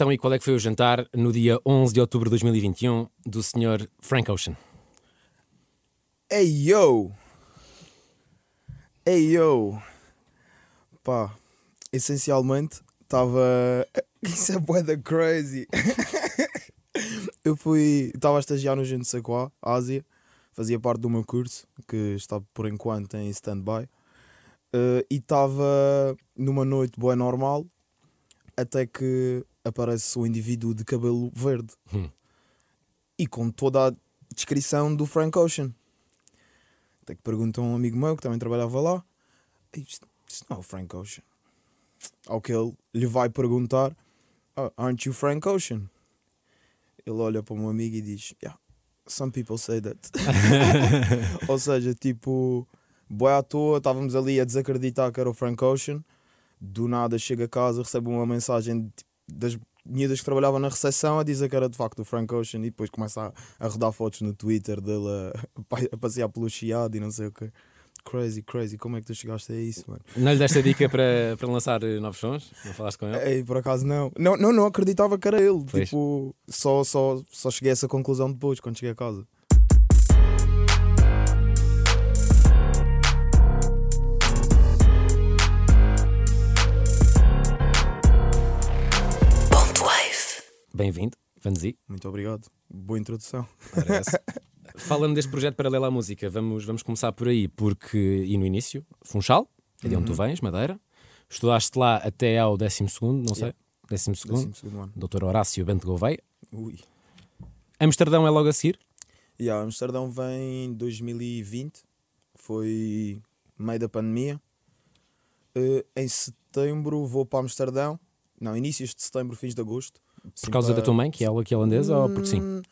Então, e qual é que foi o jantar no dia 11 de outubro de 2021 do Sr. Frank Ocean? Ei yo! Ei yo! Pá, essencialmente estava. Isso é boeda crazy! eu fui. Estava a estagiar no Gento Saquá, Ásia, fazia parte do meu curso, que está por enquanto em stand-by, uh, e estava numa noite boa normal, até que aparece um indivíduo de cabelo verde Hum. e com toda a descrição do Frank Ocean. Até que pergunta a um amigo meu que também trabalhava lá: "Ei, Isto, isto não é o Frank Ocean. Ao que ele lhe vai perguntar: "Ah, Aren't you Frank Ocean? Ele olha para o meu amigo e diz: Yeah, some people say that. Ou seja, tipo, boé à toa, estávamos ali a desacreditar que era o Frank Ocean. Do nada chega a casa, recebe uma mensagem de- das miúdas que trabalhavam na recepção a dizer que era de facto o Frank Ocean e depois começa a, a rodar fotos no Twitter dele a, a passear pelo chiado e não sei o que. Crazy, crazy, como é que tu chegaste a isso, mano? Não lhe deste a dica para, para lançar eh, novos sons? Não falaste com ele? Ei, por acaso não. Não, não, não acreditava que era ele. Pois. Tipo, só, só, só cheguei a essa conclusão depois, quando cheguei a casa. Bem-vindo, Vanzi. Muito obrigado. Boa introdução. Falando deste projeto paralelo à música, vamos, vamos começar por aí, porque, e no início, Funchal, é de onde tu vens, Madeira. Estudaste lá até ao 12, não sei, 12 Décimo segundo ano. Dr. Horácio Bento Gouveia. Ui. Amsterdão é logo a seguir? E a Amsterdão vem em 2020. Foi meio da pandemia. Eh, em setembro vou para Amsterdão. Não, inícios de setembro, fins de agosto. Por causa da tua mãe, que é ela aqui holandesa, ou porque sim? Hum,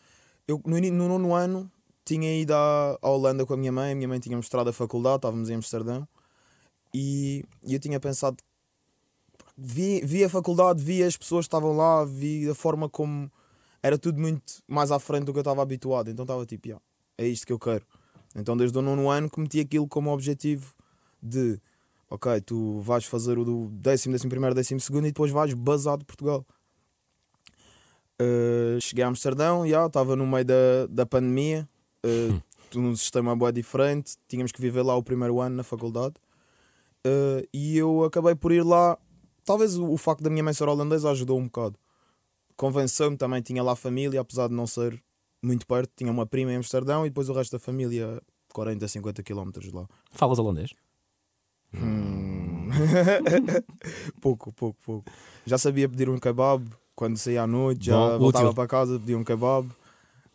Eu, no, no ano, tinha ido à, à Holanda com a minha mãe. A minha mãe tinha mostrado a faculdade, estávamos em Amsterdão. E, e eu tinha pensado. Vi, vi a faculdade, vi as pessoas que estavam lá, vi a forma como. Era tudo muito mais à frente do que eu estava habituado. Então estava tipo, "Ya, é isto que eu quero. Então desde o nono ano que meti aquilo como objetivo de. Ok, tu vais fazer o do décimo, décimo primeiro, décimo segundo e depois vais basar de Portugal. Uh, cheguei a Amsterdão, já estava no meio da, da pandemia, uh, num sistema bem diferente, tínhamos que viver lá o primeiro ano na faculdade. Uh, e eu acabei por ir lá. Talvez o, o facto da minha mãe ser holandesa ajudou um bocado. Convenceu-me também, tinha lá família, apesar de não ser muito perto, tinha uma prima em Amsterdão e depois o resto da família 40, 50 km de lá. Falas holandês? Hum. pouco, pouco, pouco. Já sabia pedir um kebab quando saía à noite, já Bom, voltava útil. para casa, pedia um kebab.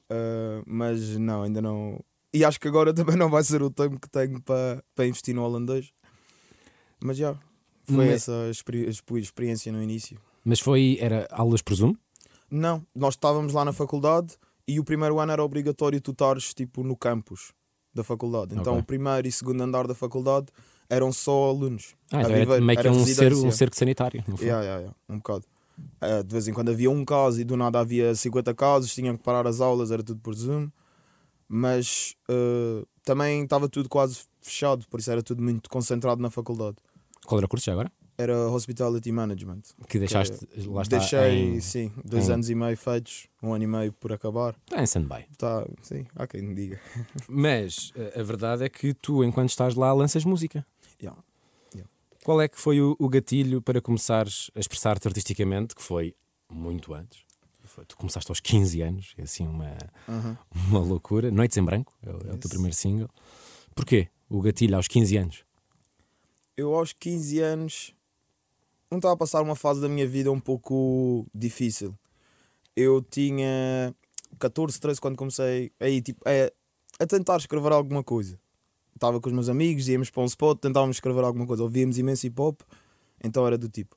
Uh, mas não, ainda não. E acho que agora também não vai ser o tempo que tenho para, para investir no holandês. Mas já, foi Mas- essa experi- experiência no início. Mas foi, era aulas, presumo? Não, nós estávamos lá na faculdade e o primeiro ano era obrigatório tu estares tipo no campus da faculdade. Então Ok. o primeiro e segundo andar da faculdade eram só alunos. Ah, então era viver, meio que era um, ser, um cerco sanitário. Yeah, yeah, yeah, um bocado. Eh, de vez em quando havia um caso e do nada havia 50 casos, tinham que parar as aulas, era tudo por Zoom. Mas eh, também estava tudo quase fechado, por isso era tudo muito concentrado na faculdade. Qual era o curso já agora? Era Hospitality Management. Que deixaste, lá está, Deixei, em, sim, dois em- anos e meio feitos, um ano e meio por acabar. está em stand-by. Tá, sim, há quem me diga. Mas eh, a verdade é que tu, enquanto estás lá, lanças música. Yeah. Qual é que foi o, o gatilho para começares a expressar-te artisticamente, que foi muito antes? Tu começaste aos 15 anos, é assim uma, Aham. uma loucura. Noites em Branco é, o- é o teu primeiro single. Porquê o gatilho aos 15 anos? Eu aos 15 anos não estava a passar uma fase da minha vida um pouco difícil. Eu tinha 14, 13 quando comecei aí, tipo, a, a tentar escrever alguma coisa. Estava com os meus amigos, íamos para um spot, tentávamos escrever alguma coisa. Ouvíamos imenso hip hop, então era do tipo,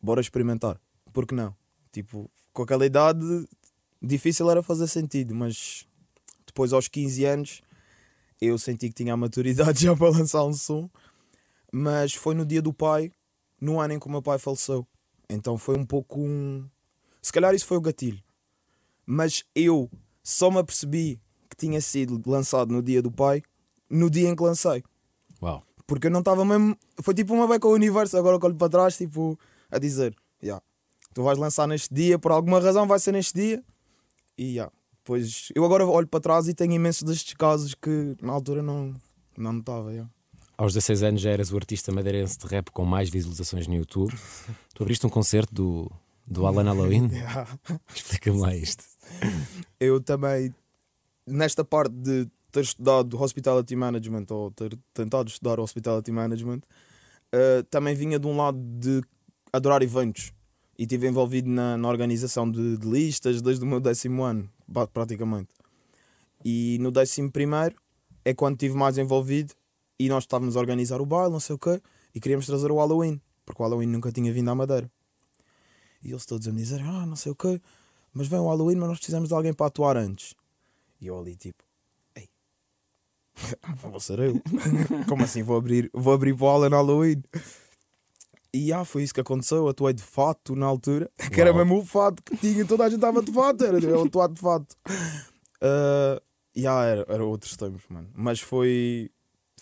bora experimentar. Por que não? Tipo, com aquela idade, difícil era fazer sentido, mas depois aos 15 anos eu senti que tinha a maturidade já para lançar um som mas foi no dia do pai, no ano em que o meu pai faleceu. Então foi um pouco um. Se calhar isso foi o gatilho. Mas eu só me apercebi que tinha sido lançado no dia do pai, no dia em que lancei. Uau. Porque eu não estava mesmo. Foi tipo uma beca ao universo, agora que olho para trás, tipo, a dizer: "Ya, tu vais lançar neste dia, por alguma razão vai ser neste dia. E já. Pois eu agora olho para trás e tenho imensos destes casos que na altura não, não notava. já. Aos 16 anos já eras o artista madeirense de rap com mais visualizações no YouTube. tu abriste um concerto do, do Alan Halloween? Já. Explica-me lá isto. Eu também, nesta parte de ter estudado Hospitality Management ou ter tentado estudar Hospitality Management, eh, também vinha de um lado de adorar eventos e estive envolvido na, na organização de, de listas desde o meu décimo ano, praticamente. E no décimo primeiro é quando estive mais envolvido e nós estávamos a organizar o baile, não sei o quê, e queríamos trazer o Halloween, porque o Halloween nunca tinha vindo à Madeira. E eles todos a me dizer, ah, não sei o quê, mas vem o Halloween, mas nós precisamos de alguém para atuar antes. E eu ali tipo, vou ser eu. Como assim vou abrir, vou abrir bola no Halloween? E ah, foi isso que aconteceu. Eu atuei de fato na altura, que era Uau. mesmo o fato que tinha, toda a gente estava de fato, era eu atuar de fato. Uh, e ah, era, era outros tempos, mano. Mas foi,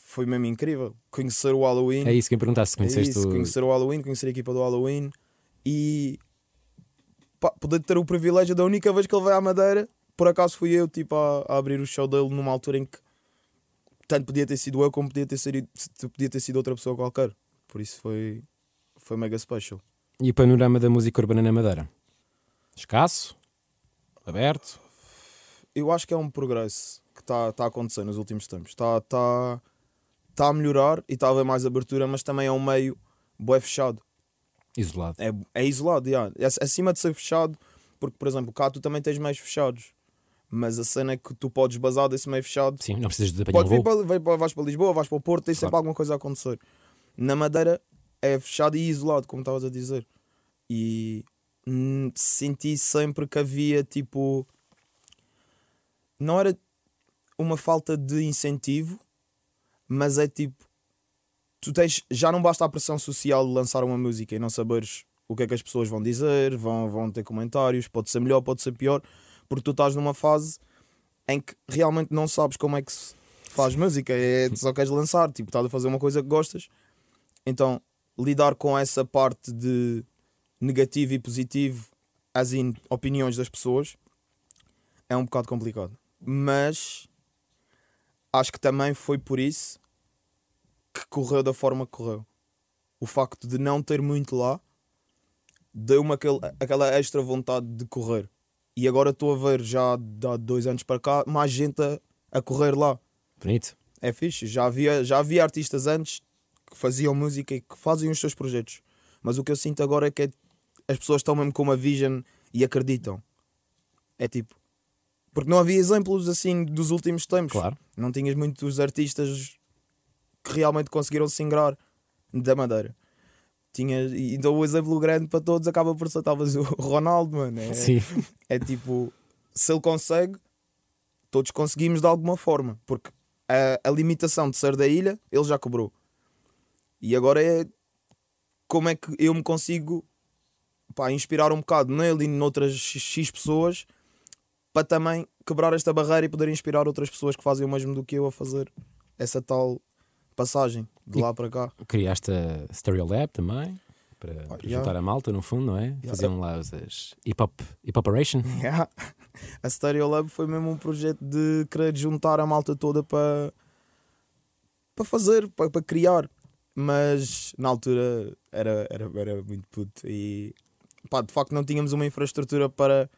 foi mesmo incrível conhecer o Halloween. É isso que eu perguntasse se É conheceste isso, o. conhecer o Halloween, conhecer a equipa do Halloween e pá, poder ter o privilégio da única vez que ele vai à Madeira, por acaso fui eu tipo, a, a abrir o show dele numa altura em que tanto podia ter sido eu como podia ter sido, podia ter sido outra pessoa qualquer. Por isso foi, foi mega special. E o panorama da música urbana na Madeira? Escasso? Aberto? Eu acho que é um progresso que está tá a acontecer nos últimos tempos. Está tá, tá a melhorar e está a haver mais abertura, mas também é um meio bué fechado. Isolado. É, é isolado, yeah. Ac- acima de ser fechado, porque, por exemplo, cá tu também tens meios fechados, mas a cena é que tu podes basar desse meio fechado. Sim, não precisas de apanhar um Podes vir voo. para, vai para- vais para Lisboa, vais para o Porto, tem sempre Claro. alguma coisa a acontecer. Na Madeira é fechado e isolado, como estavas a dizer. E senti sempre que havia tipo. Não era uma falta de incentivo, mas é tipo. Tu tens. Já não basta a pressão social de lançar uma música e não saberes o que é que as pessoas vão dizer, vão, vão ter comentários, pode ser melhor, pode ser pior, porque tu estás numa fase em que realmente não sabes como é que se faz música, é, só queres lançar, tipo, estás a fazer uma coisa que gostas. Então, lidar com essa parte de negativo e positivo, as in opiniões das pessoas, é um bocado complicado. Mas acho que também foi por isso que correu da forma que correu. O facto de não ter muito lá deu-me aquele, aquela extra vontade de correr. E agora estou a ver já há dois anos para cá mais gente a, a correr lá. Bonito. É fixe. Já havia, já havia artistas antes que faziam música e que fazem os seus projetos. Mas o que eu sinto agora é que é- as pessoas estão mesmo com uma vision e acreditam. É tipo. Porque não havia exemplos assim dos últimos tempos. Claro. Não tinhas muitos artistas que realmente conseguiram se ingrar da Madeira. Tinhas, e então o exemplo grande para todos acaba por ser talvez o Ronaldo, mano. É, Sim. é tipo, se ele consegue, todos conseguimos de alguma forma, porque a, a limitação de ser da ilha ele já cobrou. E agora é como é que eu me consigo pá, inspirar um bocado nele e noutras X pessoas para também quebrar esta barreira e poder inspirar outras pessoas que fazem o mesmo do que eu a fazer essa tal passagem de E- lá para cá. Criaste a Stereo Lab também. Para, para yeah. juntar a malta, no fundo, não é? Yeah. Faziam lá as, as hip hop, hip operation. Yeah. A Stereo Lab foi mesmo um projeto de querer juntar a malta toda para para fazer, para, para criar. Mas na altura era, era, era muito puto e pá, de facto não tínhamos uma infraestrutura para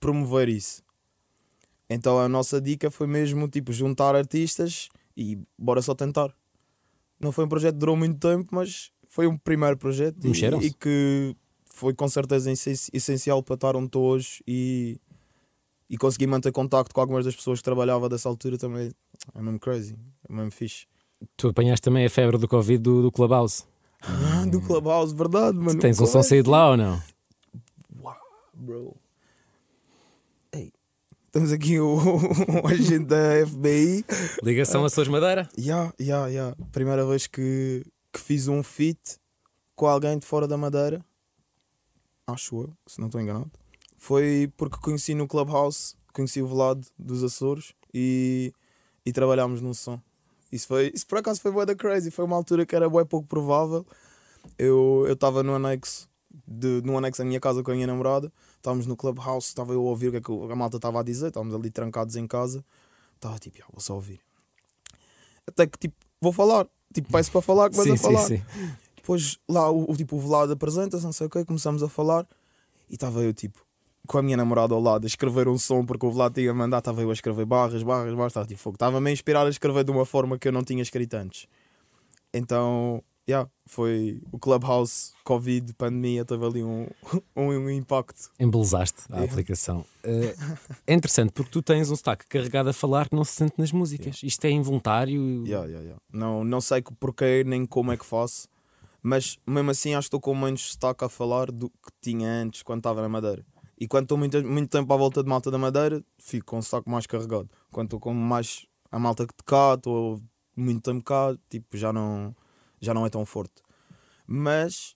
promover isso. Então a nossa dica foi mesmo tipo juntar artistas e bora só tentar. Não foi um projeto que durou muito tempo, mas foi um primeiro projeto e, e que foi com certeza essen- essencial para estar onde estou hoje e, e consegui manter contacto com algumas das pessoas que trabalhava dessa altura também. É mesmo crazy, é mesmo fixe. Tu apanhaste também a febre do Covid do, do Clubhouse. Ah, do Clubhouse, verdade, mano. Tens um som Correto. saído lá ou não? bro. Temos aqui o, o agente da FBI. Ligação a Sons Madeira? Ya, ya, ya. Primeira vez que, que fiz um feat com alguém de fora da Madeira, acho eu, se não estou enganado, foi porque conheci no Clubhouse, conheci o Vlad dos Açores e, e trabalhámos num som. Isso, foi, isso por acaso foi bué da crazy, foi uma altura que era bué pouco provável. Eu estava no anexo de, no anexo da minha casa com a minha namorada. Estávamos no clubhouse, estava eu a ouvir o que, é que a malta estava a dizer. Estávamos ali trancados em casa. Estava tipo, "Ah, vou só ouvir. Até que tipo, vou falar. Tipo, peço para falar, começo Sim, a falar. sim, sim. Depois lá o, o tipo o velado apresenta-se, não sei o quê, começamos a falar e estava eu tipo com a minha namorada ao lado a escrever um som porque o velado tinha mandado, estava eu a escrever barras, barras, barras, estava tipo fogo. Estava-me a inspirar a escrever de uma forma que eu não tinha escrito antes. Então, yeah, foi o Clubhouse, Covid, pandemia, teve ali um, um, um impacto. Embelezaste a É. aplicação. Eh, é interessante porque tu tens um sotaque carregado a falar que não se sente nas músicas. Isto é involuntário. Yeah, yeah, yeah. Não, não sei que porquê nem como é que faço, mas mesmo assim acho que estou com menos destaque a falar do que tinha antes quando estava na Madeira. E quando estou muito, muito tempo à volta de malta da Madeira, fico com o sotaque mais carregado. Quando estou com mais a malta de cá, estou muito tempo cá, tipo, já não, já não é tão forte. Mas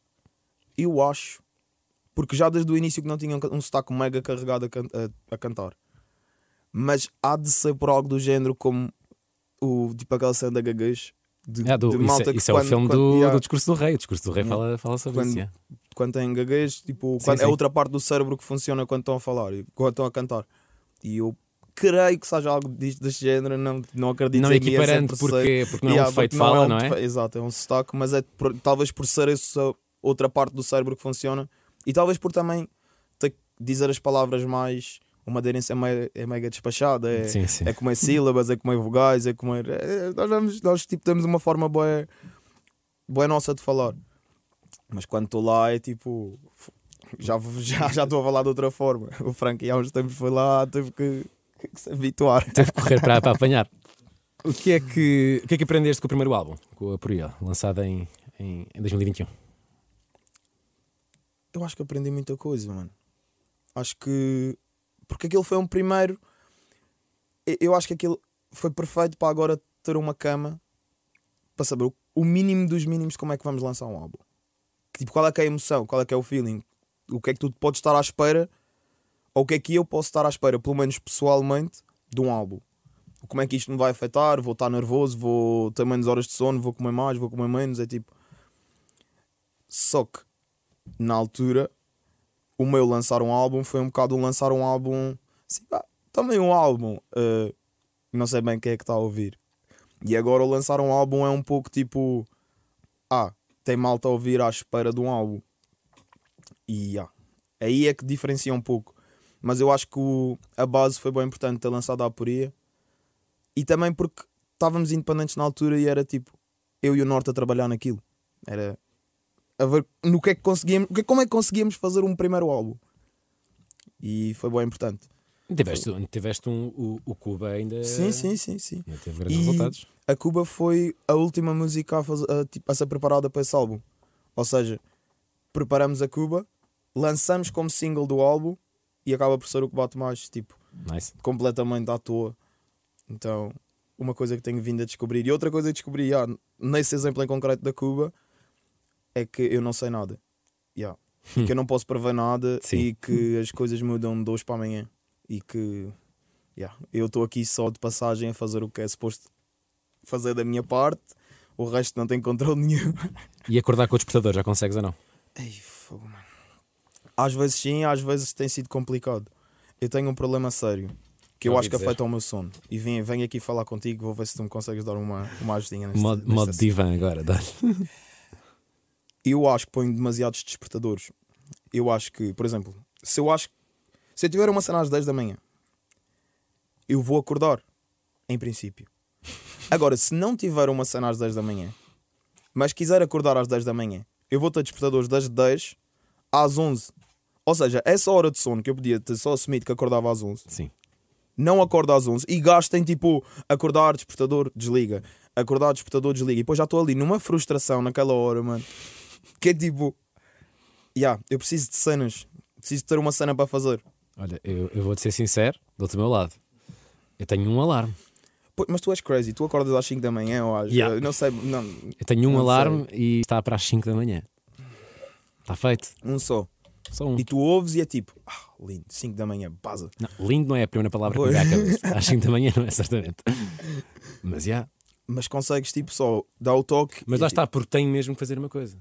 eu acho, porque já desde o início que não tinha um, um sotaque mega carregado a, can- a- a cantar, mas há de ser por algo do género como o, tipo aquela cena da gaguez. De, Ah, do- de isso malta é, que isso é o quando- filme quando- do, do discurso do rei. O discurso do rei fala, fala sobre Quando- isso. yeah. quando tem gaguez, tipo, Sim, quando- sim. é outra parte do cérebro que funciona quando estão a falar, e quando estão a cantar. E eu creio que seja algo deste género, não, não acredito Não equiparando 100%. porque, porque não é um defeito fala, não é? defe- Exato, é um sotaque, mas é por- talvez por ser essa outra parte do cérebro que funciona e talvez por também ter que dizer as palavras mais. O madeirense é, me- é mega despachada, é, Sim, sim. é comer sílabas, é comer vogais, é comer. é- nós, vamos, nós tipo, temos uma forma boa, boa nossa de falar. Mas quando estou lá é tipo. Já já já estou a falar de outra forma. O Frank há uns tempos foi lá, teve que, que se habituar. Teve que correr para, para apanhar. O que, é que, o que é que aprendeste com o primeiro álbum, com a Poria, lançado em, em, em 2021? Eu acho que aprendi muita coisa, mano. Acho que. Porque aquele foi um primeiro. Eu acho que aquilo foi perfeito para agora ter uma cama para saber o- o mínimo dos mínimos como é que vamos lançar um álbum. Tipo, qual é que é a emoção, qual é que é o feeling, o que é que tu podes estar à espera, ou o que é que eu posso estar à espera, pelo menos pessoalmente, de um álbum. Como é que isto me vai afetar? Vou estar nervoso, vou ter menos horas de sono, vou comer mais, vou comer menos. É tipo. Só que na altura, o meu lançar um álbum foi um bocado um lançar um álbum. Assim, pá, também um álbum. eh, não sei bem quem é que está a ouvir. E agora o lançar um álbum é um pouco tipo. Ah, tem malta a ouvir à espera de um álbum. E ah, aí é que diferencia um pouco. Mas eu acho que o- a base foi bem importante ter lançado a Aporia. E também porque estávamos independentes na altura e era tipo eu e o Norte a trabalhar naquilo. Era a ver no que é que conseguíamos, que- como é que conseguíamos fazer um primeiro álbum. E foi bem importante. Tiveste, tiveste um, o, o Cuba ainda. Sim, sim, sim, sim. ainda teve grandes E- resultados. A Cuba foi a última música a, faz- a, tipo, a ser preparada para esse álbum. Ou seja, preparamos a Cuba, lançamos como single do álbum e acaba por ser o que bate mais, tipo, Nice. completamente à toa. Então, uma coisa que tenho vindo a descobrir. E outra coisa que descobri, ah, nesse exemplo em concreto da Cuba, é que eu não sei nada. Yeah. E que eu não posso prever nada Sim. e que as coisas mudam de hoje para amanhã. E que yeah, eu estou aqui só de passagem a fazer o que é suposto fazer da minha parte. O resto não tem controle nenhum. E acordar com o despertador, já consegues ou não? Ei, fogo, mano. Às vezes sim, às vezes tem sido complicado. Eu tenho um problema sério que eu acho que dizer. afeta o meu sono. E venho, venho aqui falar contigo, vou ver se tu me consegues dar uma, uma ajudinha neste, Modo, modo divã agora. dá Eu acho que ponho demasiados despertadores. Eu acho que, por exemplo, se eu acho se eu tiver uma cena às 10 da manhã, eu vou acordar, em princípio. Agora, se não tiver uma cena às 10 da manhã, mas quiser acordar às 10 da manhã, eu vou ter despertadores das 10 às 11. Ou seja, essa hora de sono que eu podia ter só assumido que acordava às 11, Sim. não acordo às 11 e gastem tipo acordar, despertador, desliga, acordar, despertador, desliga. E depois já estou ali numa frustração naquela hora, mano. Que é tipo, yeah, eu preciso de cenas, preciso ter uma cena para fazer. Olha, eu, eu vou-te ser sincero, do meu lado. Eu tenho um alarme. Pô, mas tu és crazy, tu acordas às 5 da manhã ou às. Yeah. Não sei, não, Eu tenho um alarme e está para as 5 da manhã. Está feito. um só. Só um. E tu ouves e é tipo, ah, lindo, 5 da manhã, baza. Não, lindo não é a primeira palavra que me Pois. dá à cabeça. Às 5 da manhã não é certamente. Mas já. Mas consegues tipo só dar o toque. Mas lá tipo, está, porque tenho mesmo que fazer uma coisa.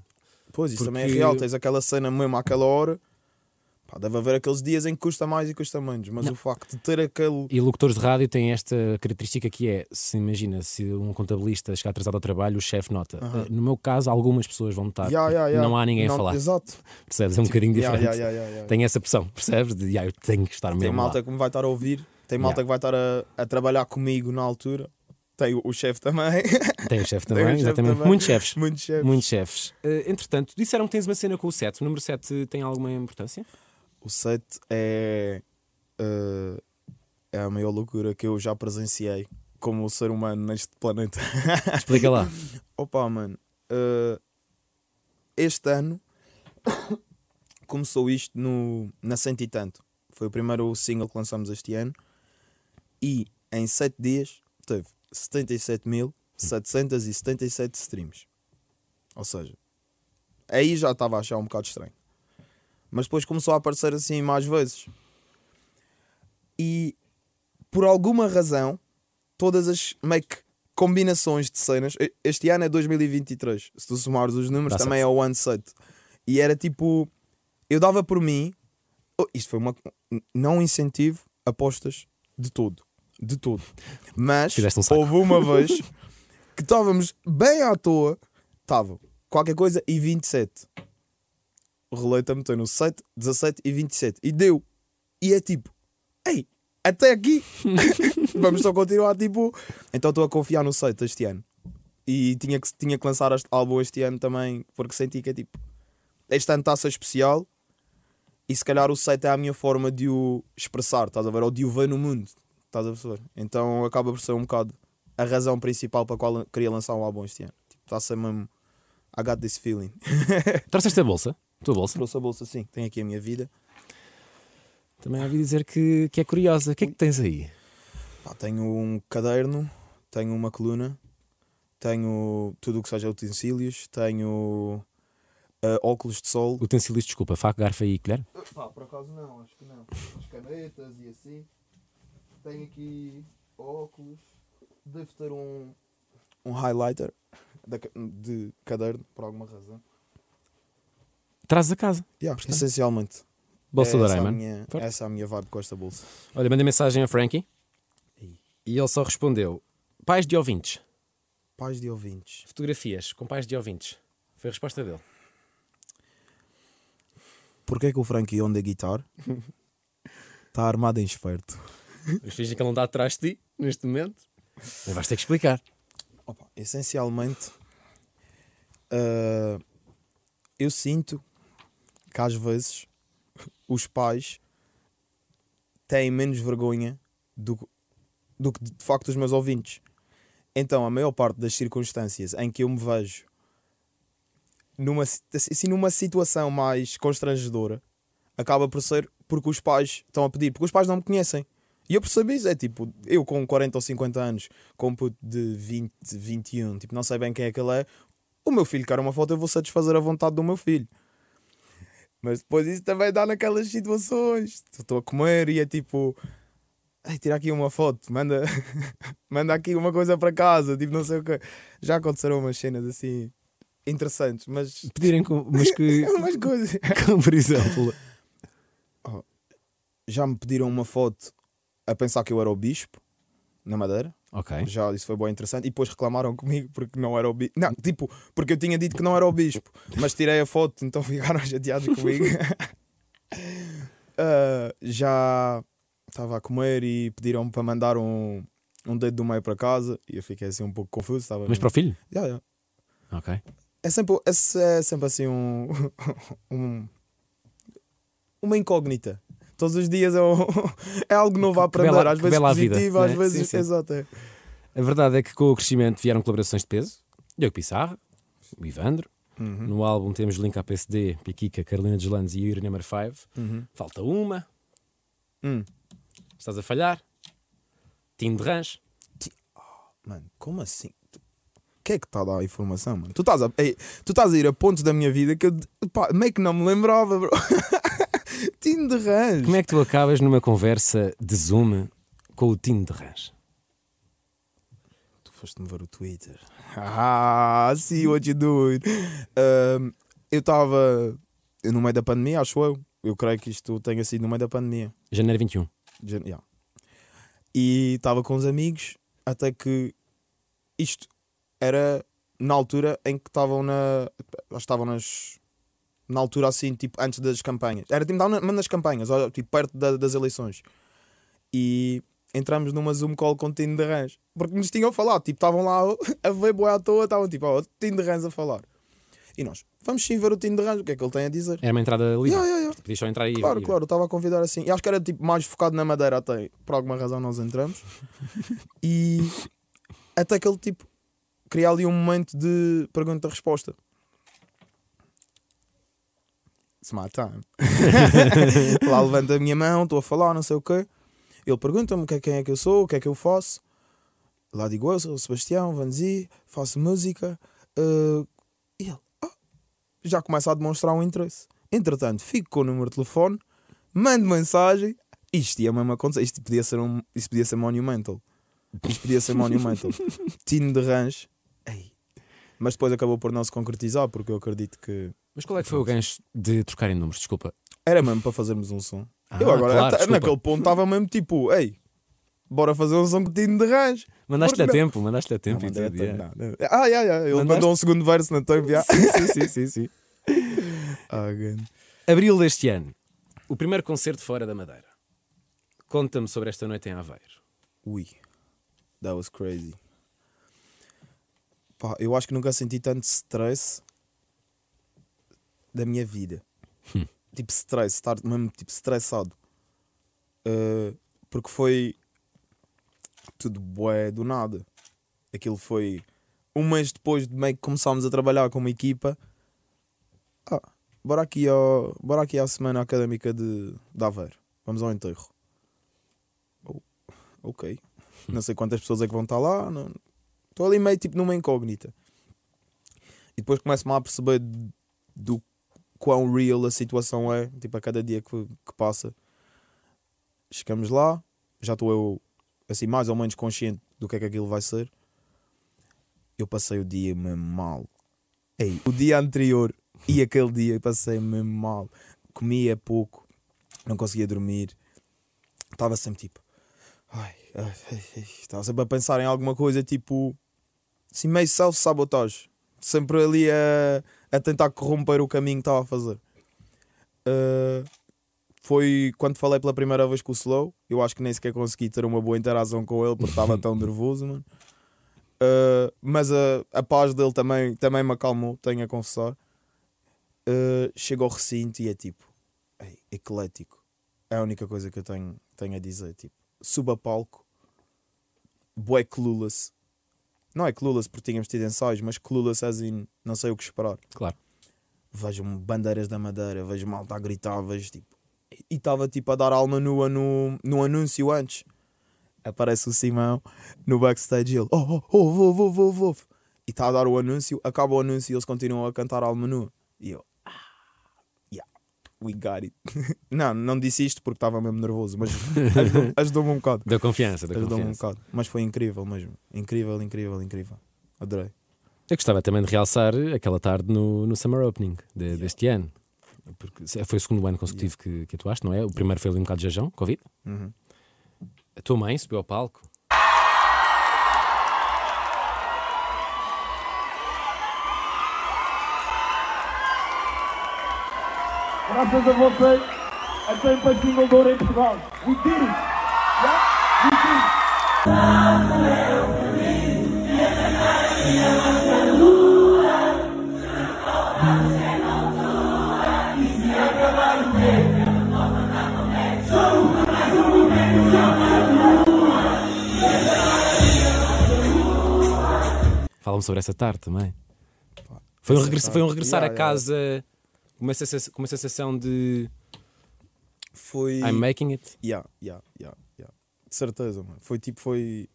Pois, isso também é Porque- real. Tens aquela cena mesmo àquela hora. Pá, deve haver aqueles dias em que custa mais e custa menos. Mas Não. o facto de ter aquele. E locutores de rádio têm esta característica que é, se imagina, se um contabilista chegar atrasado ao trabalho, o chefe nota. Eh, No meu caso, algumas pessoas vão notar. Ya, ya, ya. Não há ninguém Não- a falar. Exato. Percebes? É um bocadinho diferente. Tem essa pressão, percebes? De, "Ya, eu tenho que estar Tem mesmo malta lá. que me vai estar a ouvir. Tem malta que vai estar a, a trabalhar comigo na altura. Tem o, o chefe também. Tem o chefe Tem o também, chefe exatamente. também. Muitos chefes. Muitos chefes. Muitos chefes. Eh, entretanto, disseram que tens uma cena com o 7. O número 7 tem alguma importância? O set é. eh, é a maior loucura que eu já presenciei como ser humano neste planeta. Explica lá. Opa, mano. eh, este ano começou isto no, na Cento e Tanto. Foi o primeiro single que lançamos este ano. E em 7 dias teve 77.777 streams. Ou seja, aí já estava a achar um bocado estranho. Mas depois começou a aparecer assim mais vezes. E por alguma razão, todas as meio que combinações de cenas. Este ano é 2023. Se tu somares os números, Dá também certo. é o one set. E era tipo. Eu dava por mim. oh, isto foi uma. Não incentivo apostas de todo. De todo. Mas um houve uma vez que estávamos bem à toa. Estava qualquer coisa e 27. O roleta meteu no 7, 17 e 27. E deu. E é tipo. Ei, até aqui. Vamos só continuar tipo. Então estou a confiar no site este ano. E tinha que, tinha que lançar este álbum este ano também, porque senti que é tipo. Este ano está a ser especial e se calhar o site é a minha forma de o expressar, estás a ver? Ou de o ver no mundo, estás a perceber? Então acaba por ser um bocado a razão principal para a qual queria lançar um álbum este ano. Tipo, está a ser mesmo. I got this feeling. Trouxeste a bolsa? Tua bolsa? Trouxe a bolsa sim, tenho aqui a minha vida. Também ouvi dizer que, que é curiosa. O que é que tens aí? Pá, tenho um caderno, tenho uma coluna, tenho tudo o que seja utensílios, tenho eh, óculos de sol. Utensílios, desculpa, faca, garfo e colher? Pá, por acaso não, acho que não. As canetas e assim. Tenho aqui óculos. Devo ter um. Um highlighter ca- de caderno, por alguma razão. Trazes a casa. Yeah, Portanto, essencialmente. Bolsa é da Rayman. minha, Forte. essa é a minha vibe com esta bolsa. Olha, mandei mensagem a Frankie e ele só respondeu: pais de ouvintes. Pais de ouvintes. Fotografias com pais de ouvintes. Foi a resposta dele. Porquê que o Frankie on the guitar está armado em esperto? Mas finge que ele não está atrás de ti neste momento. Mas vais ter que explicar. Opa, essencialmente, ah, eu sinto que às vezes os pais têm menos vergonha do, do que de facto os meus ouvintes. Então, a maior parte das circunstâncias em que eu me vejo numa, si- assim, numa situação mais constrangedora acaba por ser porque os pais estão a pedir, porque os pais não me conhecem. E eu percebi isso, é tipo, eu com 40 ou 50 anos, com um puto de 20, 21, tipo, não sei bem quem é que ele é, o meu filho quer uma foto, eu vou satisfazer a vontade do meu filho. Mas depois isso também dá naquelas situações. Estou a comer e é tipo, Ei, tira aqui uma foto, manda, manda aqui uma coisa para casa, tipo, não sei o que. Já aconteceram umas cenas assim interessantes, mas. Pedirem, com, mas que, umas coisas. como por exemplo, Já me pediram uma foto a pensar que eu era o bispo na Madeira. Ok, Já isso foi bem interessante. E depois reclamaram comigo porque não era o bispo. Não, tipo, porque eu tinha dito que não era o bispo, mas tirei a foto, então ficaram chateados comigo. Ah, já estava a comer e pediram-me para mandar um, um dedo do meio para casa e eu fiquei assim um pouco confuso. Estava mas para o filho? Ok. É sempre, é, é sempre assim um, um- uma incógnita. Todos os dias é, um- é algo novo a Que aprender, bela- às que vezes vida, positivo, às vezes. Sim, sim. Exato. é. A verdade é que com o crescimento vieram colaborações de peso. Diogo Pissarra, o Ivandro. Uhum. No álbum temos Link à PSD, Piquica, Carolina Deslandes e Yuri Number 5. Uhum. Falta uma. Hum. Estás a falhar. Tim de Ranch. Mano, como assim? Quem é que está a dar a informação, mano? Tu estás a, ei, tu estás a ir a pontos da minha vida que eu pá, meio que não me lembrava, bro. Tino de Rãs. Como é que tu acabas numa conversa de Zoom com o Tim de Ranch? Tu foste-me ver o Twitter. Ah, see what you doing. Eu estava no meio da pandemia, acho eu. Eu creio que isto tenha sido no meio da pandemia. Janeiro 21. Jan- yeah. E estava com os amigos, até que isto era na altura em que estavam na. Estavam nas. Na altura assim, tipo, antes das campanhas. Era tipo, mas nas campanhas, ó, tipo, perto da- das eleições. E entramos numa Zoom call com o Tino de Rãs. Porque nos tinham falado, tipo, estavam lá a ver boa à toa, estavam tipo, ó, de Rãs a falar. E nós, vamos sim ver o Tino de Rãs, o que é que ele tem a dizer. Era uma entrada livre. Yeah, yeah, yeah. Podias só entrar aí. Claro, e- claro, eu estava a convidar assim. E acho que era tipo mais focado na madeira até. Por alguma razão nós entramos. e até que ele tipo cria ali um momento de pergunta-resposta. It's my time. Lá levanta a minha mão, estou a falar, não sei o quê. Ele pergunta-me que- quem é que eu sou, o que é que eu faço. Lá digo eu, sou o Sebastião Vanzi, faço música. eh, e ele ah, já começa a demonstrar um interesse. Entretanto, fico com o número de telefone, mando mensagem. Isto ia mesmo acontecer. Isto podia ser, um, isto podia ser monumental. Isto podia ser monumental. Tino de Range. Mas depois acabou por não se concretizar, porque eu acredito que Mas qual é que foi o gancho de trocarem números? Desculpa. era mesmo para fazermos um som. Ah, eu agora, claro, até- desculpa. naquele ponto, estava mesmo tipo: ei, bora fazer um som com Tino de Range. Mandaste-lhe a Porque tempo, mandaste-lhe a tempo. Não, e mandei tudo, até- yeah. não, não. Ah, yeah, yeah. ele Mandaste? mandou um segundo verso na tape. yeah. Sim, sim, sim, sim. Ah, grande. Abril deste ano, o primeiro concerto fora da Madeira. Conta-me sobre esta noite em Aveiro. Ui, that was crazy. Pá, eu acho que nunca senti tanto stress da minha vida. Hum. Tipo stress, estar mesmo tipo estressado. Uh, porque foi tudo bué do nada. Aquilo foi um mês depois de meio que começámos a trabalhar como equipa. Ah, bora aqui, ao, bora aqui à semana académica de, de Aveiro. Vamos ao enterro. Oh, ok. Não sei quantas pessoas é que vão estar lá. não- Estou ali meio tipo numa incógnita. E depois começo-me a perceber do quão real a situação é, tipo a cada dia que, que passa. Chegamos lá, já estou eu assim mais ou menos consciente do que é que aquilo vai ser. Eu passei o dia mesmo mal. Ei, o dia anterior e aquele dia passei mesmo mal. Comia pouco, não conseguia dormir. Estava sempre tipo. Ai, ai, ai. Estava sempre a pensar em alguma coisa tipo. Assim, meio self-sabotagem. Sempre ali a, a tentar corromper o caminho que estava a fazer. Uh, foi quando falei pela primeira vez com o Slow. Eu acho que nem sequer consegui ter uma boa interação com ele porque estava tão nervoso, mano. Uh, mas a, a paz dele também, também me acalmou, tenho a confessar. Uh, chego ao recinto e é tipo, ei, eclético. É a única coisa que eu tenho, tenho a dizer. Tipo, suba palco, bué clueless. Não é clueless porque tínhamos tido ensaios, mas clueless as in, não sei o que esperar. Claro. Vejo bandeiras da madeira, vejo malta a gritar, vejo tipo. E estava tipo a dar alma nua no, no anúncio antes. Aparece o Simão no backstage e ele, oh, oh, oh, ouve, ouve, ouve, ouve. E está a dar o anúncio, acaba o anúncio e eles continuam a cantar alma nua. E eu, we got it. não, não disse isto porque estava mesmo nervoso, mas ajudou- ajudou-me um bocado. Deu confiança, deu Ajudou-me um confiança. bocado. Mas foi incrível mesmo. Incrível, incrível, incrível. Adorei. Eu gostava também de realçar aquela tarde no, no Summer Opening de- deste ano. Porque foi o segundo ano consecutivo que, que atuaste, não é? O primeiro foi ali um bocado de jejão, Covid. Uhum. A tua mãe subiu ao palco. Graças a vocês, até para single de ouro em Portugal. We did it! Yeah? We did it! Fala-me sobre essa tarde também. Foi um, regressa- foi um regressar Yeah, a casa uma sensação, com uma sensação de Foi. I'm making it. Yeah, yeah, yeah, yeah. De certeza, mano. Foi tipo, foi.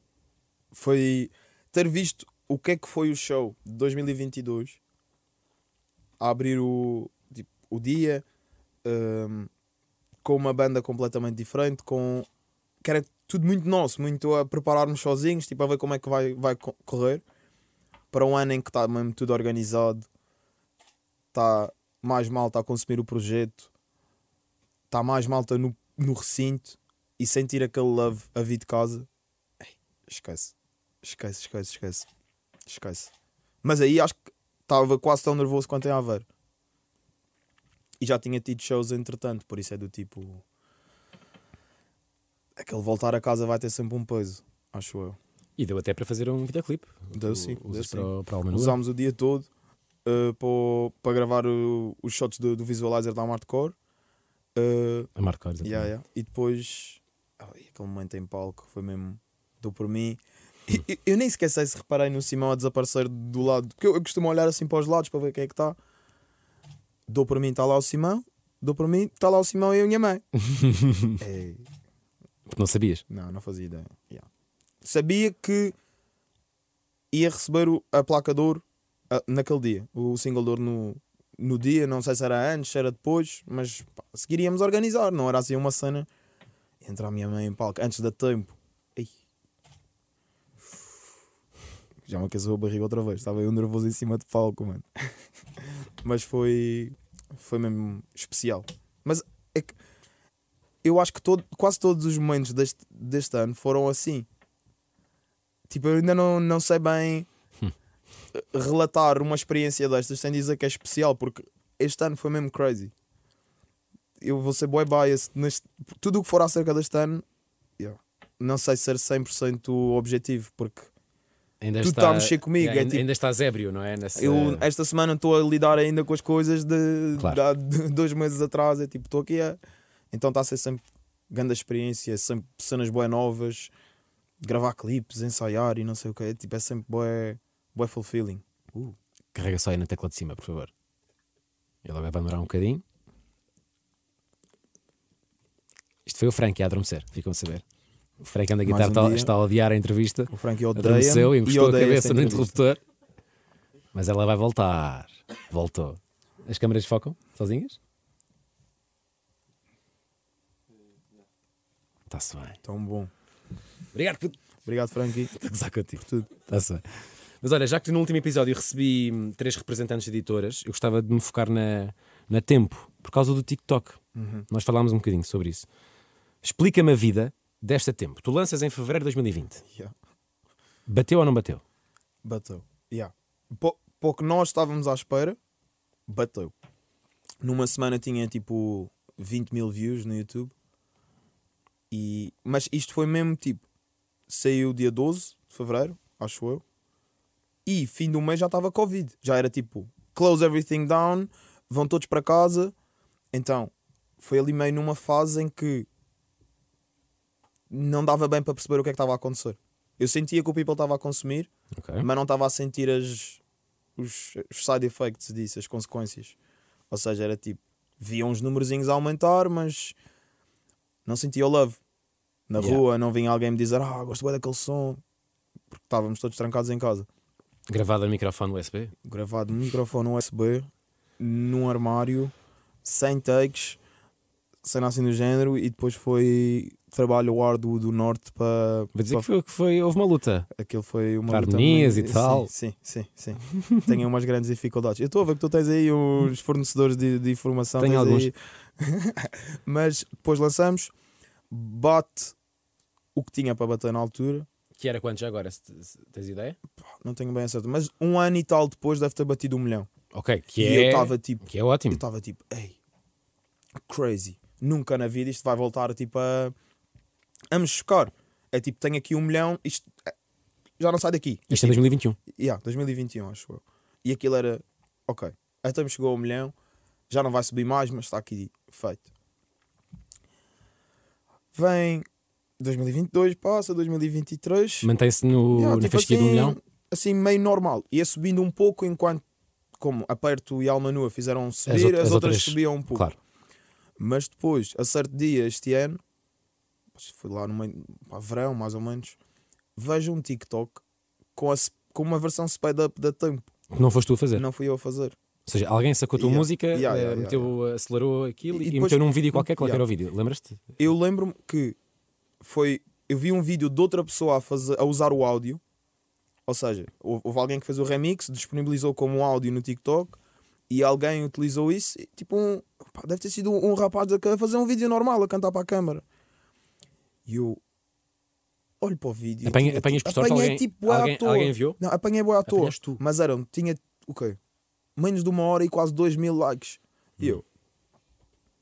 Foi ter visto o que é que foi o show de 2022 a abrir o, tipo, o dia hum, com uma banda completamente diferente, com que era tudo muito nosso, muito a prepararmos sozinhos, tipo, a ver como é que vai, vai co- correr para um ano em que está mesmo tudo organizado, está mais malta a consumir o projeto, está mais malta no, no recinto e sentir aquele love a vir de casa, ei, esquece. Esquece, esquece, esquece. Esquece. Mas aí acho que estava quase tão nervoso quanto em Aveiro. E já tinha tido shows entretanto, por isso é do tipo. Aquele voltar a casa vai ter sempre um peso, acho eu. E deu até para fazer um videoclipe. Deu sim, deu sim. para, para. Usámos o dia todo uh, para, para gravar o- os shots do, do visualizer da Hardcore. Uh, A marca, exatamente. yeah, yeah. E depois, ai, aquele momento em palco foi mesmo. Deu por mim. E- Eu, eu nem sequer sei se reparei no Simão a desaparecer do lado, porque eu, eu costumo olhar assim para os lados para ver quem é que está. Dou para mim, está lá o Simão. Dou para mim, está lá o Simão e a minha mãe. Ei, Porque não sabias. não, não fazia ideia. Yeah. Sabia que ia receber o- a placa de ouro naquele dia, o single de no, no dia, não sei se era antes, se era depois, mas pá, seguiríamos a organizar, não era assim uma cena. Entra a minha mãe em palco antes da tempo. Já me aqueceu a barriga outra vez, estava eu nervoso em cima de palco, mano. mas foi, foi mesmo especial. Mas é que eu acho que todo, quase todos os momentos deste, deste ano foram assim. Tipo, eu ainda não, não sei bem relatar uma experiência destas sem dizer que é especial, porque este ano foi mesmo crazy. Eu vou ser boy biased neste, tudo o que for acerca deste ano, yeah, não sei ser 100% objetivo, porque Ainda Tu tá a mexer comigo, é ainda, tipo- ainda estás ébrio, não é? Nessa... eu esta semana estou a lidar ainda com as coisas de, Claro. de dois meses atrás. É tipo, estou aqui a. Então está a ser sempre grande experiência, sempre cenas boas novas, gravar clipes, ensaiar e não sei o que. É, tipo, é sempre boé, boé fulfilling. Carrega só aí na tecla de cima, por favor. Ele agora vai demorar um bocadinho. Isto foi o Frank a adormecer, ficam a saber. O Frank anda a guitarra, um está, está a odiar a entrevista. O Frank odeia Adormeceu e e encostou a odeia cabeça no interruptor. Mas ela vai voltar. Voltou. As câmaras focam sozinhas? Está-se bem. Tão bom. Obrigado por Obrigado, Frankie. Estou a contigo. tudo. Está-se bem. Mas olha, já que no último episódio recebi hum, três representantes de editoras, eu gostava de me focar na, na Tempo, por causa do TikTok. Uhum. Nós falámos um bocadinho sobre isso. Explica-me a vida desta Tempo. Tu lanças em fevereiro de 2020. Yeah. Bateu ou não bateu? Bateu. Yeah. Pou- Pouco nós estávamos à espera, bateu. Numa semana tinha tipo 20 mil views no YouTube. E... Mas isto foi mesmo tipo. Saiu dia 12 de fevereiro, acho eu. E fim do mês já estava Covid. Já era tipo close everything down, vão todos para casa. Então foi ali meio numa fase em que não dava bem para perceber o que é que estava a acontecer. Eu sentia que o people estava a consumir, Ok. mas não estava a sentir as, os, os side effects disso, as consequências. Ou seja, era tipo, via uns numerozinhos a aumentar, mas não sentia o love. Na Yeah. rua não vinha alguém me dizer, ah, gosto bem daquele som, porque estávamos todos trancados em casa. Gravado no microfone USB? Gravado no microfone USB, num armário, sem takes, sem assim do género, e depois foi trabalho árduo do norte para. Vou dizer para que foi, que foi- houve uma luta. Aquilo foi uma Para luta harmonias muito- e tal. Sim, sim, sim. sim. Tenho umas grandes dificuldades. Eu estou a ver que tu tens aí uns fornecedores de, de informação. Tenho alguns. aí- Mas depois lançamos, bate o que tinha para bater na altura. Que era quanto já agora? Tens ideia? Não tenho bem a certeza, mas um ano e tal depois deve ter batido um milhão. Ok, que e é, eu estava tipo, que é eu ótimo. estava tipo, ei, crazy. Nunca na vida isto vai voltar tipo a, a me chocar. É tipo, tenho aqui um milhão, isto é, já não sai daqui. Isto é 2021. Yeah, 2021, acho eu. E aquilo era, ok, até me chegou ao milhão, já não vai subir mais, mas está aqui feito. Vem 2022, passa 2023. Mantém-se no, Yeah, na tipo fasquia do assim, milhão. assim, meio normal. Ia subindo um pouco enquanto, como Aperto e Almanua fizeram subir, out- as, as outras, outras- subiam um pouco. Claro. Mas depois, a certo dia este ano, foi lá no meio, pá, verão mais ou menos, vejo um TikTok com, a, com uma versão sped up da Tempo. Que não foste tu a fazer. Não fui eu a fazer. Ou seja, alguém sacou a tua Yeah. música, Yeah, eh, yeah, yeah, meteu, acelerou aquilo E e, depois- meteu num vídeo qualquer. Qual que era Yeah. o vídeo? Lembras-te? Eu lembro-me que foi. Eu vi um vídeo de outra pessoa a, fazer, a usar o áudio. Ou seja, houve, alguém que fez o remix, disponibilizou como áudio no TikTok E alguém utilizou isso, e, tipo, um, pá, deve ter sido um, um rapaz a fazer um vídeo normal, a cantar para a câmara. E eu olho para o vídeo. Apanha, tinha, apanhas tipo, sorte apanhei, alguém, tipo, bué à alguém, toa. alguém enviou? Não, apanhei boa à toa. Tu. Mas eram, tinha, o quê? Menos de uma hora e quase 2 mil likes. E eu,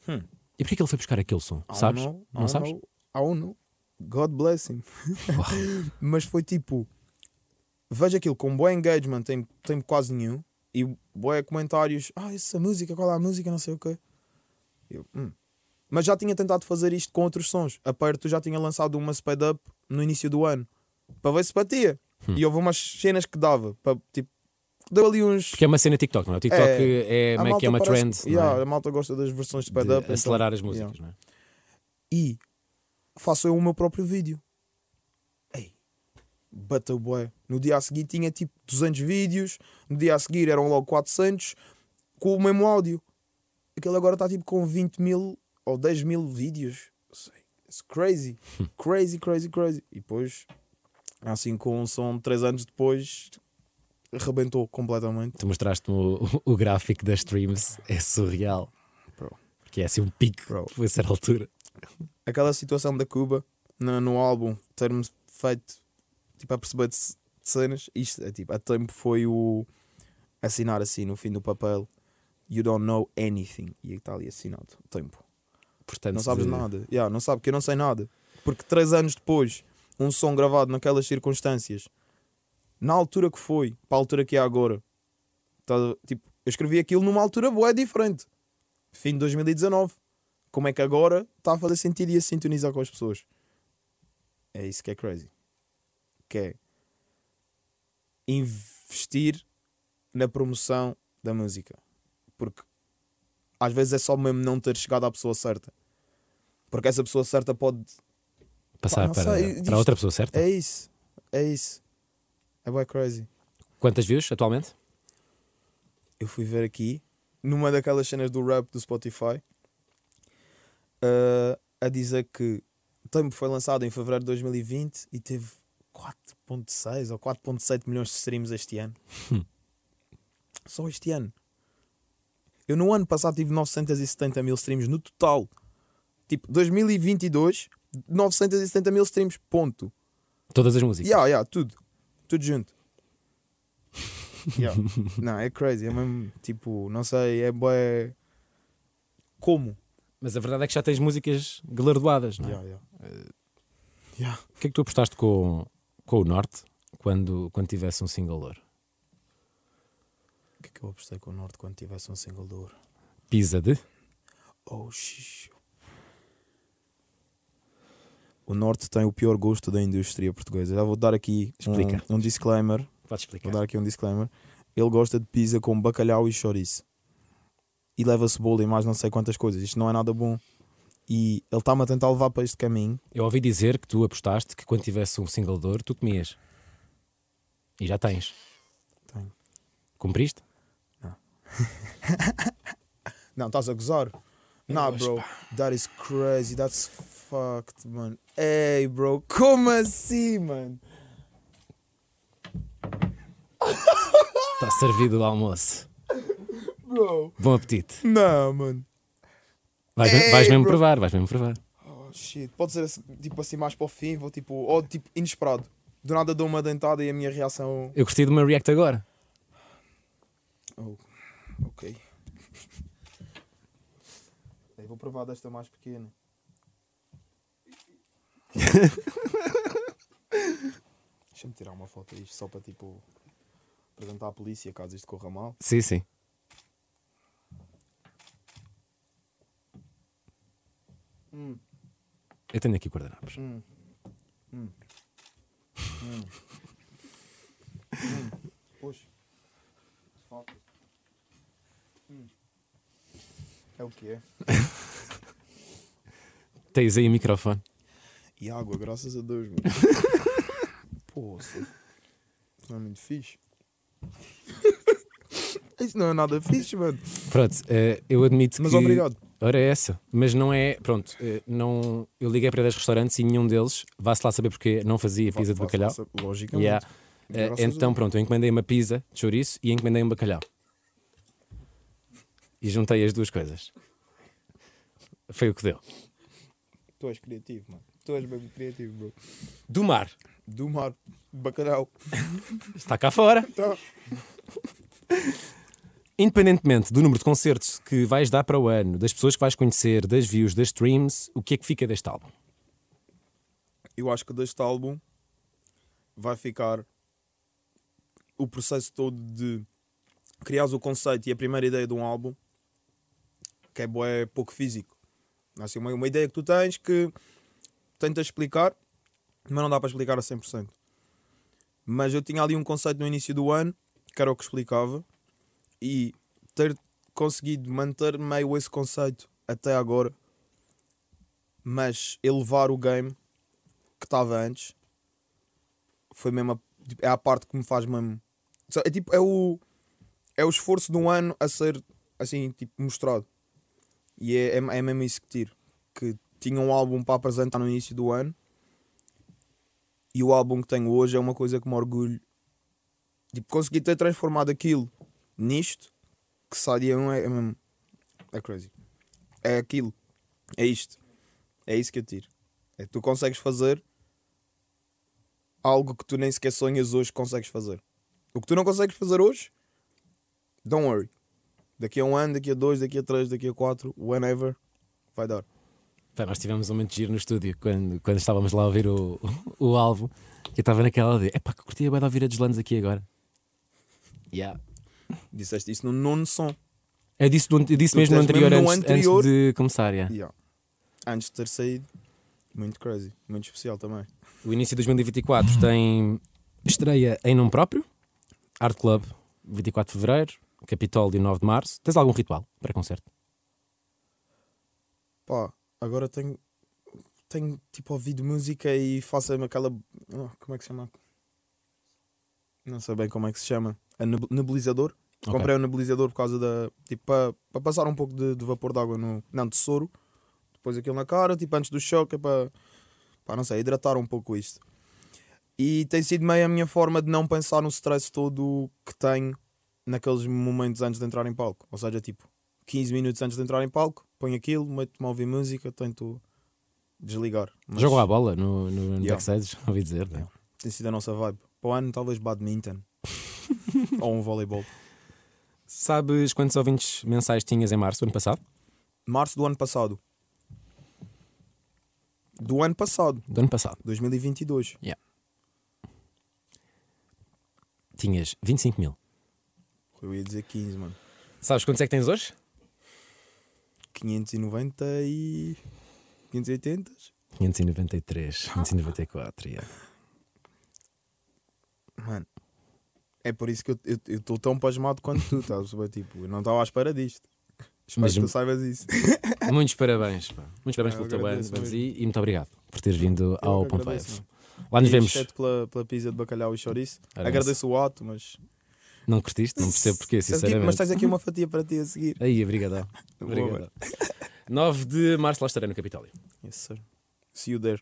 E porquê que ele foi buscar aquele som? I Sabes? know, I Não don't sabes? know, I know. God bless him. Mas foi tipo, vejo aquilo com bom engagement, tem, tem quase nenhum. E boé comentários, ah, essa música, qual é a música, não sei o quê. Eu, "Hum." Mas já tinha tentado fazer isto com outros sons. A Perto já tinha lançado uma sped up no início do ano para ver se batia. Hum. E houve umas cenas que dava, para, tipo, deu ali uns. Porque é uma cena TikTok, não é? O TikTok é, a meio que é uma trend parece- não é? yeah, A malta gosta das versões de up. então- acelerar as músicas, yeah. não é? e faço eu o meu próprio vídeo. Ei, bateu bué. No dia a seguir tinha tipo 200 vídeos, no dia a seguir eram logo 400 com o mesmo áudio. Aquele agora está tipo com 20 mil ou 10 mil vídeos. Sei, It's crazy, crazy, crazy, crazy. E depois, assim com um som 3 anos depois, arrebentou completamente. Tu mostraste-me o, o gráfico das streams, é surreal. Bro. Porque é assim um pico Bro. a certa altura. Aquela situação da Cuba no, no álbum ter-me feito tipo a perceber de, de cenas, isto é tipo, a tempo foi o assinar assim no fim do papel You don't know anything e está ali assinado, tempo. Portanto, Não sabes de- nada, yeah, não sabe que eu não sei nada. Porque três anos depois, um som gravado naquelas circunstâncias, na altura que foi, para a altura que é agora, tá, tipo, eu escrevi aquilo numa altura boa diferente. Fim de 2019. Como é que agora está a fazer sentido e a sintonizar com as pessoas? É isso que é crazy. Que é investir na promoção da música. Porque às vezes é só mesmo não ter chegado à pessoa certa. Porque essa pessoa certa pode. Passar Pá, para, sei, para outra pessoa certa. É isso. É isso. É bem crazy. Quantas views atualmente? Eu fui ver aqui, numa daquelas cenas do rap do Spotify, uh, a dizer que o Tempo foi lançado em fevereiro de 2020 e teve 4.6 ou 4.7 milhões de streams este ano. Só este ano. Eu no ano passado tive 970 mil streams no total. Tipo, 2022, 970 mil streams, ponto. Todas as músicas. Yeah, yeah, tudo. Tudo junto. Yeah. não, é crazy. É mesmo, tipo, não sei, é bué... Como? Mas a verdade é que já tens músicas galardoadas, não é? Yeah, yeah. Yeah. O que é que tu apostaste com, com o Norte quando, quando tivesse um single de ouro? O que é que eu apostei com o Norte quando tivesse um single de ouro? Pisa de? Oh, xixi. O Norte tem o pior gosto da indústria portuguesa. Já vou dar aqui um- Explica. um disclaimer. Podes explicar. Vou dar aqui um disclaimer. Ele gosta de pizza com bacalhau e chouriço. E leva cebola e mais não sei quantas coisas. Isto não é nada bom. E ele está-me a tentar levar para este caminho. Eu ouvi dizer que tu apostaste que quando tivesse um single de ouro tu comias. E já tens. Tenho. Cumpriste? Não, estás a gozar? Nah, bro. That is crazy. That's fucked, man. Ei, bro. Como assim, man? Está servido o almoço. Bro. Bom apetite. Não, mano. Vais, Ei, vais mesmo bro. provar, vais mesmo provar. Oh, shit. Pode ser assim, tipo assim mais para o fim. Vou tipo. Ou tipo inesperado. Do nada dou uma dentada e a minha reação. Eu gostei de uma react agora. Oh, ok. Ei, vou provar desta mais pequena. Deixa-me tirar uma foto disto só para tipo apresentar à polícia caso isto corra mal. Sim, sim. Hum, Eu tenho aqui guardanapos. hum, hum, hum. Hum. Puxa. Falta. Hum. É o que é? Tens aí o microfone. E água, graças a Deus, mano. Poxa. Não é muito fixe. Isso não é nada fixe, mano. Pronto, eh, eu admito Mas que. obrigado. Ora, é essa. Mas não é. Pronto, eh, não, eu liguei para 10 restaurantes e nenhum deles, vá-se lá saber porque não fazia pizza de bacalhau. Logicamente. Yeah. A então, pronto, eu encomendei uma pizza de chouriço e encomendei um bacalhau. e juntei as duas coisas. Foi o que deu. Tu és criativo, mano. Tu és mesmo criativo, bro. Do mar. Do mar, bacalhau. Está cá fora. Tá. Independentemente do número de concertos que vais dar para o ano, das pessoas que vais conhecer, das views, das streams, o que é que fica deste álbum? Eu acho que deste álbum vai ficar o processo todo de criares o conceito e a primeira ideia de um álbum que é, bué, pouco físico. Assim, uma, uma ideia que tu tens que tentas explicar, mas não dá para explicar a 100%. Mas eu tinha ali um conceito no início do ano que era o que explicava e ter conseguido manter meio esse conceito até agora, mas elevar o game que estava antes foi mesmo a, é a parte que me faz mesmo. É tipo, é o, é o esforço de um ano a ser assim, tipo, mostrado. E é, é, é mesmo isso que tiro. Que tinha um álbum para apresentar no início do ano e o álbum que tenho hoje é uma coisa que me orgulho. Tipo, consegui ter transformado aquilo nisto que sai um é, é. É crazy. É aquilo. É isto. É isso que eu tiro. É tu consegues fazer algo que tu nem sequer sonhas hoje consegues fazer. O que tu não consegues fazer hoje, don't worry. Daqui a um ano, daqui a dois, daqui a três, daqui a quatro, whenever, vai dar. Pá, nós tivemos um momento de giro no estúdio quando, quando estávamos lá a ouvir o, o, álbum. Que eu estava naquela de epá, que curtia bem de ouvir a Deslandes aqui agora. Yeah. Disseste isso no nono som. Eu disse, do, eu disse mesmo no anterior, mesmo no antes, anterior, antes de começar. Yeah. Yeah. Antes de ter saído. Muito crazy, muito especial também. O início de 2024 tem estreia em nome próprio, Art Club, 24 de Fevereiro, Capitólio, 9 de Março. Tens algum ritual para concerto? Pá, agora tenho, tenho tipo ouvido música e faço aquela. Oh, como é que se chama? Não sei bem como é que se chama. A nebulizador. Okay. Comprei um nebulizador por causa da. Tipo, para, passar um pouco de, de vapor de água no. Não, de soro. Depois aquilo na cara, tipo, antes do choque, é para. para não sei, hidratar um pouco isto. E tem sido meio a minha forma de não pensar no stress todo que tenho naqueles momentos antes de entrar em palco. Ou seja, tipo, 15 minutos antes de entrar em palco, ponho aquilo, meto-me a ouvir música, tento desligar. Mas... Jogou a bola no, no, no yeah. backstage, ouvi dizer. Né? Tem sido a nossa vibe. Para o ano, talvez badminton ou um voleibol. Sabes quantos ouvintes mensais tinhas em março do ano passado? Março do ano passado. Do ano passado. Do ano passado. 2022. Yeah. Tinhas 25 mil. Eu ia dizer 15, mano. Sabes quantos é que tens hoje? 590 e. 580? 593, 594, yeah. Mano, é por isso que eu estou tão pasmado quanto tu, estás Tipo, eu não estava à espera disto. Espero Mas, que tu saibas isso. Muitos parabéns, pá. Muitos parabéns pelo teu ano e, e muito obrigado por teres vindo eu ao Ponto F. Lá nos vemos. pela, pela pizza de bacalhau e chouriço. Agradeço o ato, mas não curtiste? Não percebo porquê, sinceramente. Mas tens aqui uma fatia para ti a seguir. Aí, obrigadão. obrigadão. 9 de março lá estarei no Capitólio. Yes, sir. See you there.